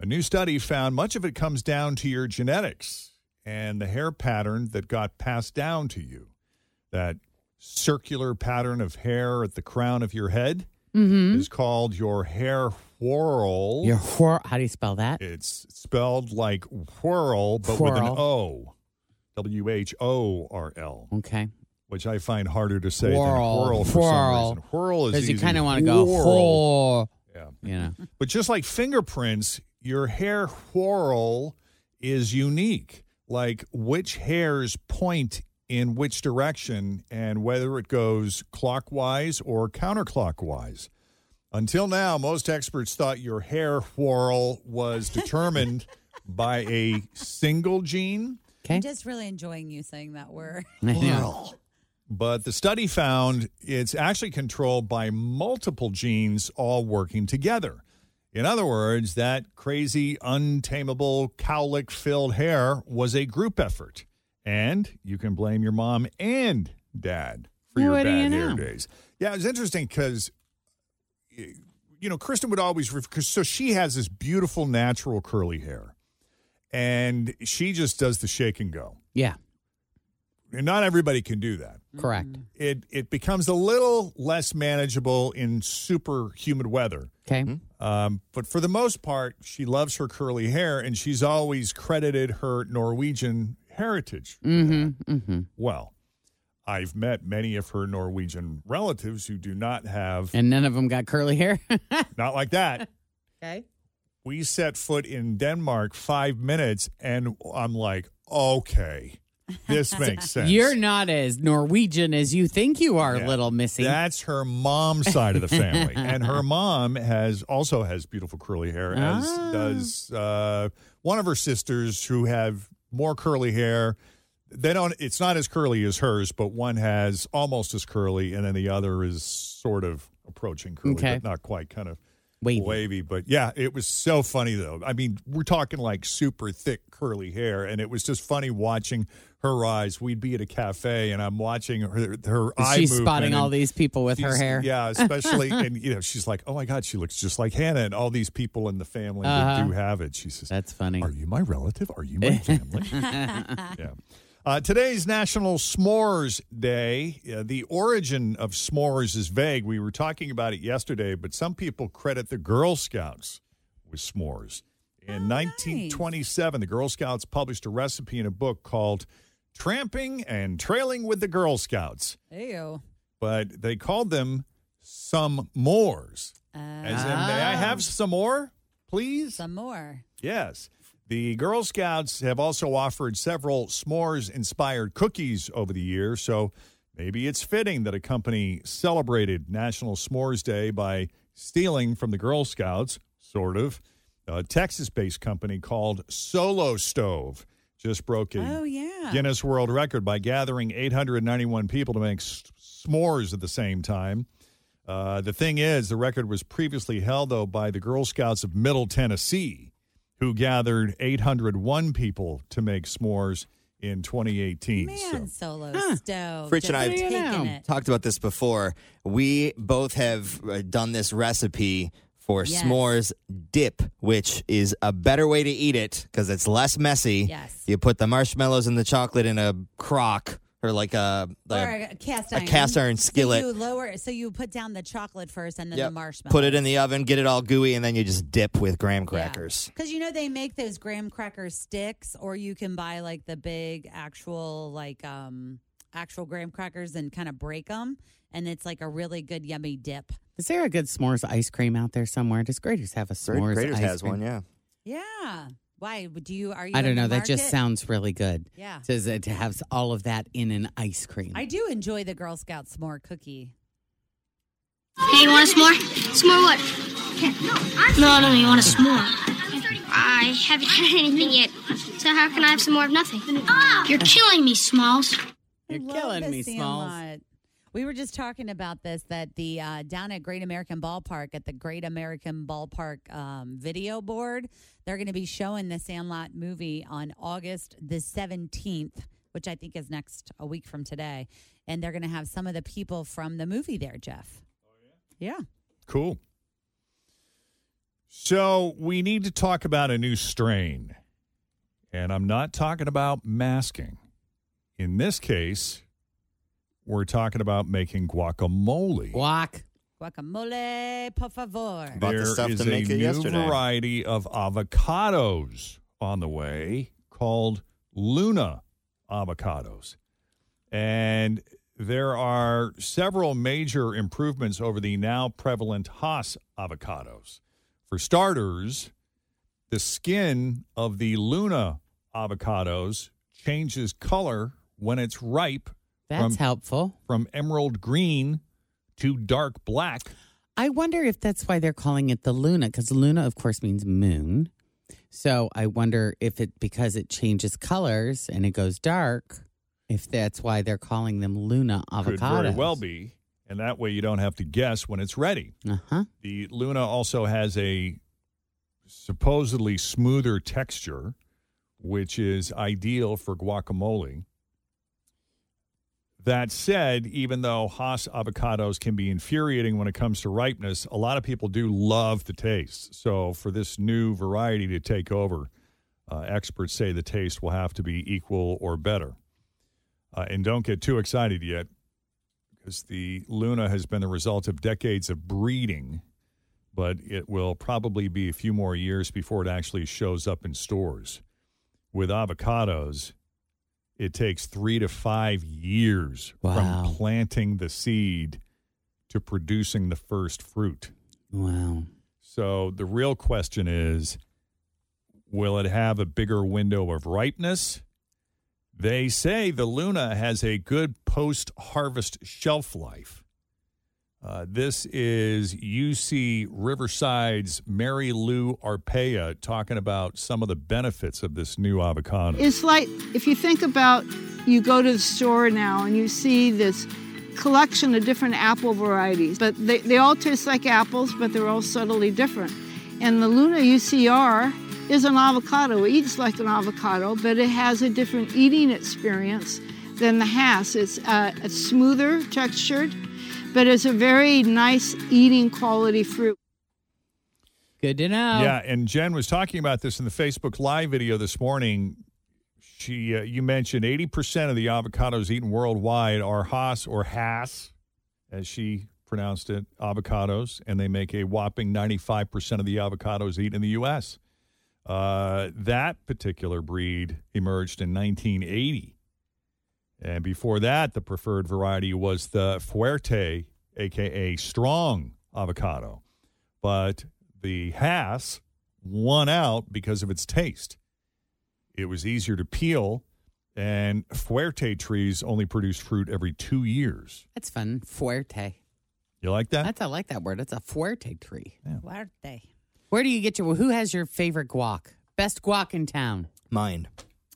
A new study found much of it comes down to your genetics and the hair pattern that got passed down to you. That circular pattern of hair at the crown of your head Mhm. is called your hair whorl. Your whor- how do you spell that? It's spelled like whirl, but with an Whorl. O. W H O R L. Okay. Which I find harder to say Whirl. than whirl for Whirl. some reason. Whirl is Because you kind of want to go Whirl. whore. Yeah. You know. But just like fingerprints, your hair whorl is unique. Like which hairs point in which direction and whether it goes clockwise or counterclockwise. Until now, most experts thought your hair whorl was determined by a single gene. I'm just really enjoying you saying that word. But the study found it's actually controlled by multiple genes all working together. In other words, that crazy, untamable, cowlick filled hair was a group effort. And you can blame your mom and dad for your bad you hair know? days. Yeah, it was interesting because, you know, Kristen would always, because so she has this beautiful, natural curly hair. And she just does the shake and go. Yeah. And not everybody can do that. Correct. It it becomes a little less manageable in super humid weather. Okay. Um, but for the most part, she loves her curly hair, and she's always credited her Norwegian heritage. Mm-hmm. Mm-hmm. Well, I've met many of her Norwegian relatives who do not have, And none of them got curly hair. not like that. okay. We set foot in Denmark five minutes, and I'm like, okay, this makes sense. You're not as Norwegian as you think you are, Yeah. little missy. That's her mom's side of the family, and her mom has also has beautiful curly hair, as Ah. does uh, one of her sisters who have more curly hair. They don't. It's not as curly as hers, but one has almost as curly, and then the other is sort of approaching curly, Okay. but not quite, kind of wavy. But yeah, it was so funny though. I mean, we're talking like super thick curly hair, and it was just funny watching her eyes. We'd be at a cafe, and I'm watching her her eye. She's spotting all these people with her hair. Yeah, especially, and you know, she's like, "Oh my God, she looks just like Hannah," and all these people in the family Uh-huh. that do have it. She says, "That's funny." Are you my relative? Are you my family? yeah. Uh, today's National S'mores Day. Uh, the origin of s'mores is vague. We were talking about it yesterday, but some people credit the Girl Scouts with s'mores. In 1927, the Girl Scouts published a recipe in a book called Tramping and Trailing with the Girl Scouts, Ew. but they called them some mores. As in, may I have some more, please? Some more. Yes. The Girl Scouts have also offered several s'mores inspired cookies over the years, so maybe it's fitting that a company celebrated National S'mores Day by stealing from the Girl Scouts, sort of, A Texas based company called Solo Stove just broke a Oh, yeah. Guinness World Record by gathering 891 people to make s- s'mores at the same time. Uh, the thing is, the record was previously held, though, by the Girl Scouts of Middle Tennessee, who gathered 801 people to make s'mores in 2018. Man, So- solo stove. Fritsch and I have taking talked about this before. We both have uh, done this recipe for Yes. s'mores dip, which is a better way to eat it because it's less messy. Yes. You put the marshmallows and the chocolate in a crock or like a, Or a cast a iron. cast iron skillet. So you lower. So you put down the chocolate first, and then Yep. the marshmallow. Put it in the oven, get it all gooey, and then you just dip with graham crackers. Because you know they make those graham cracker sticks, or you can buy like the big actual like um actual graham crackers and kind of break them, and it's like a really good yummy dip. Is there a good s'mores ice cream out there somewhere? Does Graeter's have a Gra- s'mores Graeter's ice has cream? one, yeah. Yeah. Why would you? Are you? I don't know. That just sounds really good. Yeah. Does it to have all of that in an ice cream? I do enjoy the Girl Scout s'more cookie. Hey, you want a s'more? S'more what? No, no, no, you want a s'more. I haven't had anything yet, so how can I have some more of nothing? You're killing me, Smalls. You're killing me, Smalls. Sandlot. We were just talking about this that the uh, down at Great American Ballpark at the Great American Ballpark um, video board, they're going to be showing the Sandlot movie on August the seventeenth, which I think is next a week from today, and they're going to have some of the people from the movie there. Jeff. yeah. Cool. So we need to talk about a new strain. And I'm not talking about masking. In this case, we're talking about making guacamole. Guac. Guacamole, por favor. Bought the There stuff is to make a it new yesterday. variety of avocados on the way called Luna avocados. And there are several major improvements over the now prevalent Haas avocados. For starters, the skin of the Luna avocados changes color when it's ripe. That's from, helpful. From emerald green to dark black. I wonder if that's why they're calling it the Luna, because Luna, of course, means moon. So I wonder if it because it changes colors and it goes dark, if that's why they're calling them Luna avocados. Could very well be. And that way you don't have to guess when it's ready. Uh-huh. The Luna also has a supposedly smoother texture, which is ideal for guacamole. That said, even though Haas avocados can be infuriating when it comes to ripeness, a lot of people do love the taste. So, for this new variety to take over, uh, experts say the taste will have to be equal or better. Uh, and don't get too excited yet because the Luna has been the result of decades of breeding, but it will probably be a few more years before it actually shows up in stores. With avocados, it takes three to five years Wow. from planting the seed to producing the first fruit. Wow. So the real question is will it have a bigger window of ripeness? They say the Luna has a good post harvest shelf life. Uh, this is UC Riverside's Mary Lu Arpaia talking about some of the benefits of this new avocado. It's like if you think about you go to the store now and you see this collection of different apple varieties, but they, they all taste like apples, but they're all subtly different. And the Luna UCR is an avocado. It eats like an avocado, but it has a different eating experience than the Hass. It's, uh, it's smoother textured, but it's a very nice eating quality fruit. Good to know. Yeah, and Jenn was talking about this in the Facebook Live video this morning. She, uh, you mentioned, eighty percent of the avocados eaten worldwide are Haas or Hass, as she pronounced it, avocados, and they make a whopping ninety-five percent of the avocados eaten in the U.S. Uh, that particular breed emerged in 1980, and before that, the preferred variety was the Fuerte, aka strong avocado, but the Hass won out because of its taste. It was easier to peel, and Fuerte trees only produce fruit every two years. That's fun. Fuerte. You like that? That's I like that word. It's a fuerte tree. Fuerte. Where do you get your? Who has your favorite guac? Best guac in town. Mine.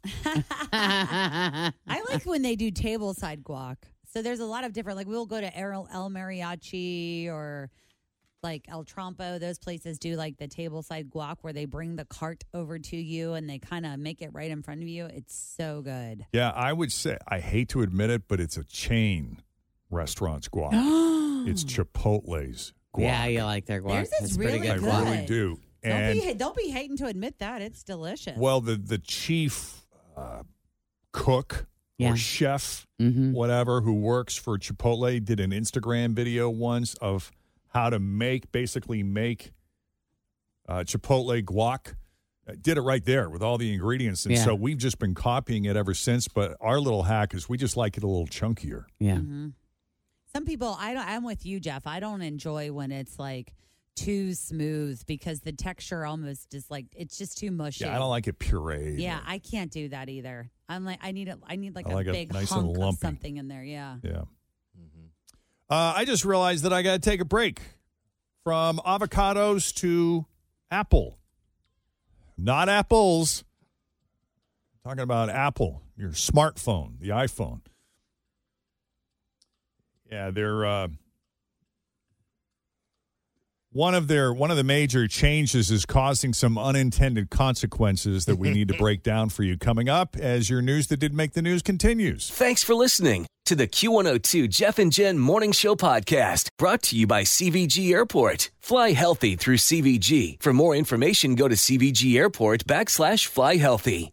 I like when they do tableside guac. So there's a lot of different, like we'll go to El, El Mariachi or like El Trompo. Those places do like the tableside guac where they bring the cart over to you and they kind of make it right in front of you. It's so good. Yeah, I would say I hate to admit it, but it's a chain restaurant's guac. it's Chipotle's guac. Yeah, you like their guac. Theirs is It's pretty really I good. good. really do. Don't And be don't be hating to admit that it's delicious. well, the the chief uh, cook Yeah. or chef, Mhm. whatever, who works for Chipotle, did an Instagram video once of how to make basically make uh, Chipotle guac. Uh, Did it right there with all the ingredients, and Yeah. so we've just been copying it ever since. But our little hack is we just like it a little chunkier. Yeah. Mhm. Some people, I don't. I'm with you, Jeff. I don't enjoy when it's like too smooth because the texture almost is like it's just too mushy. Yeah, I don't like it pureed. Yeah, I can't do that either. I'm like, I need a, I need like I a like it big nice and hunk of lumpy. something in there. Yeah. Yeah. Uh, I just realized that I got to take a break from avocados to Apple. Not apples. talking about Apple, your smartphone, the iPhone. Yeah, they're uh, one of their one of the major changes is causing some unintended consequences that we need to break down for you coming up as your news that did make the news continues. Thanks for listening to the Q102 Jeff and Jenn Morning Show podcast brought to you by CVG Airport. Fly healthy through CVG. For more information, go to CVG Airport backslash fly healthy.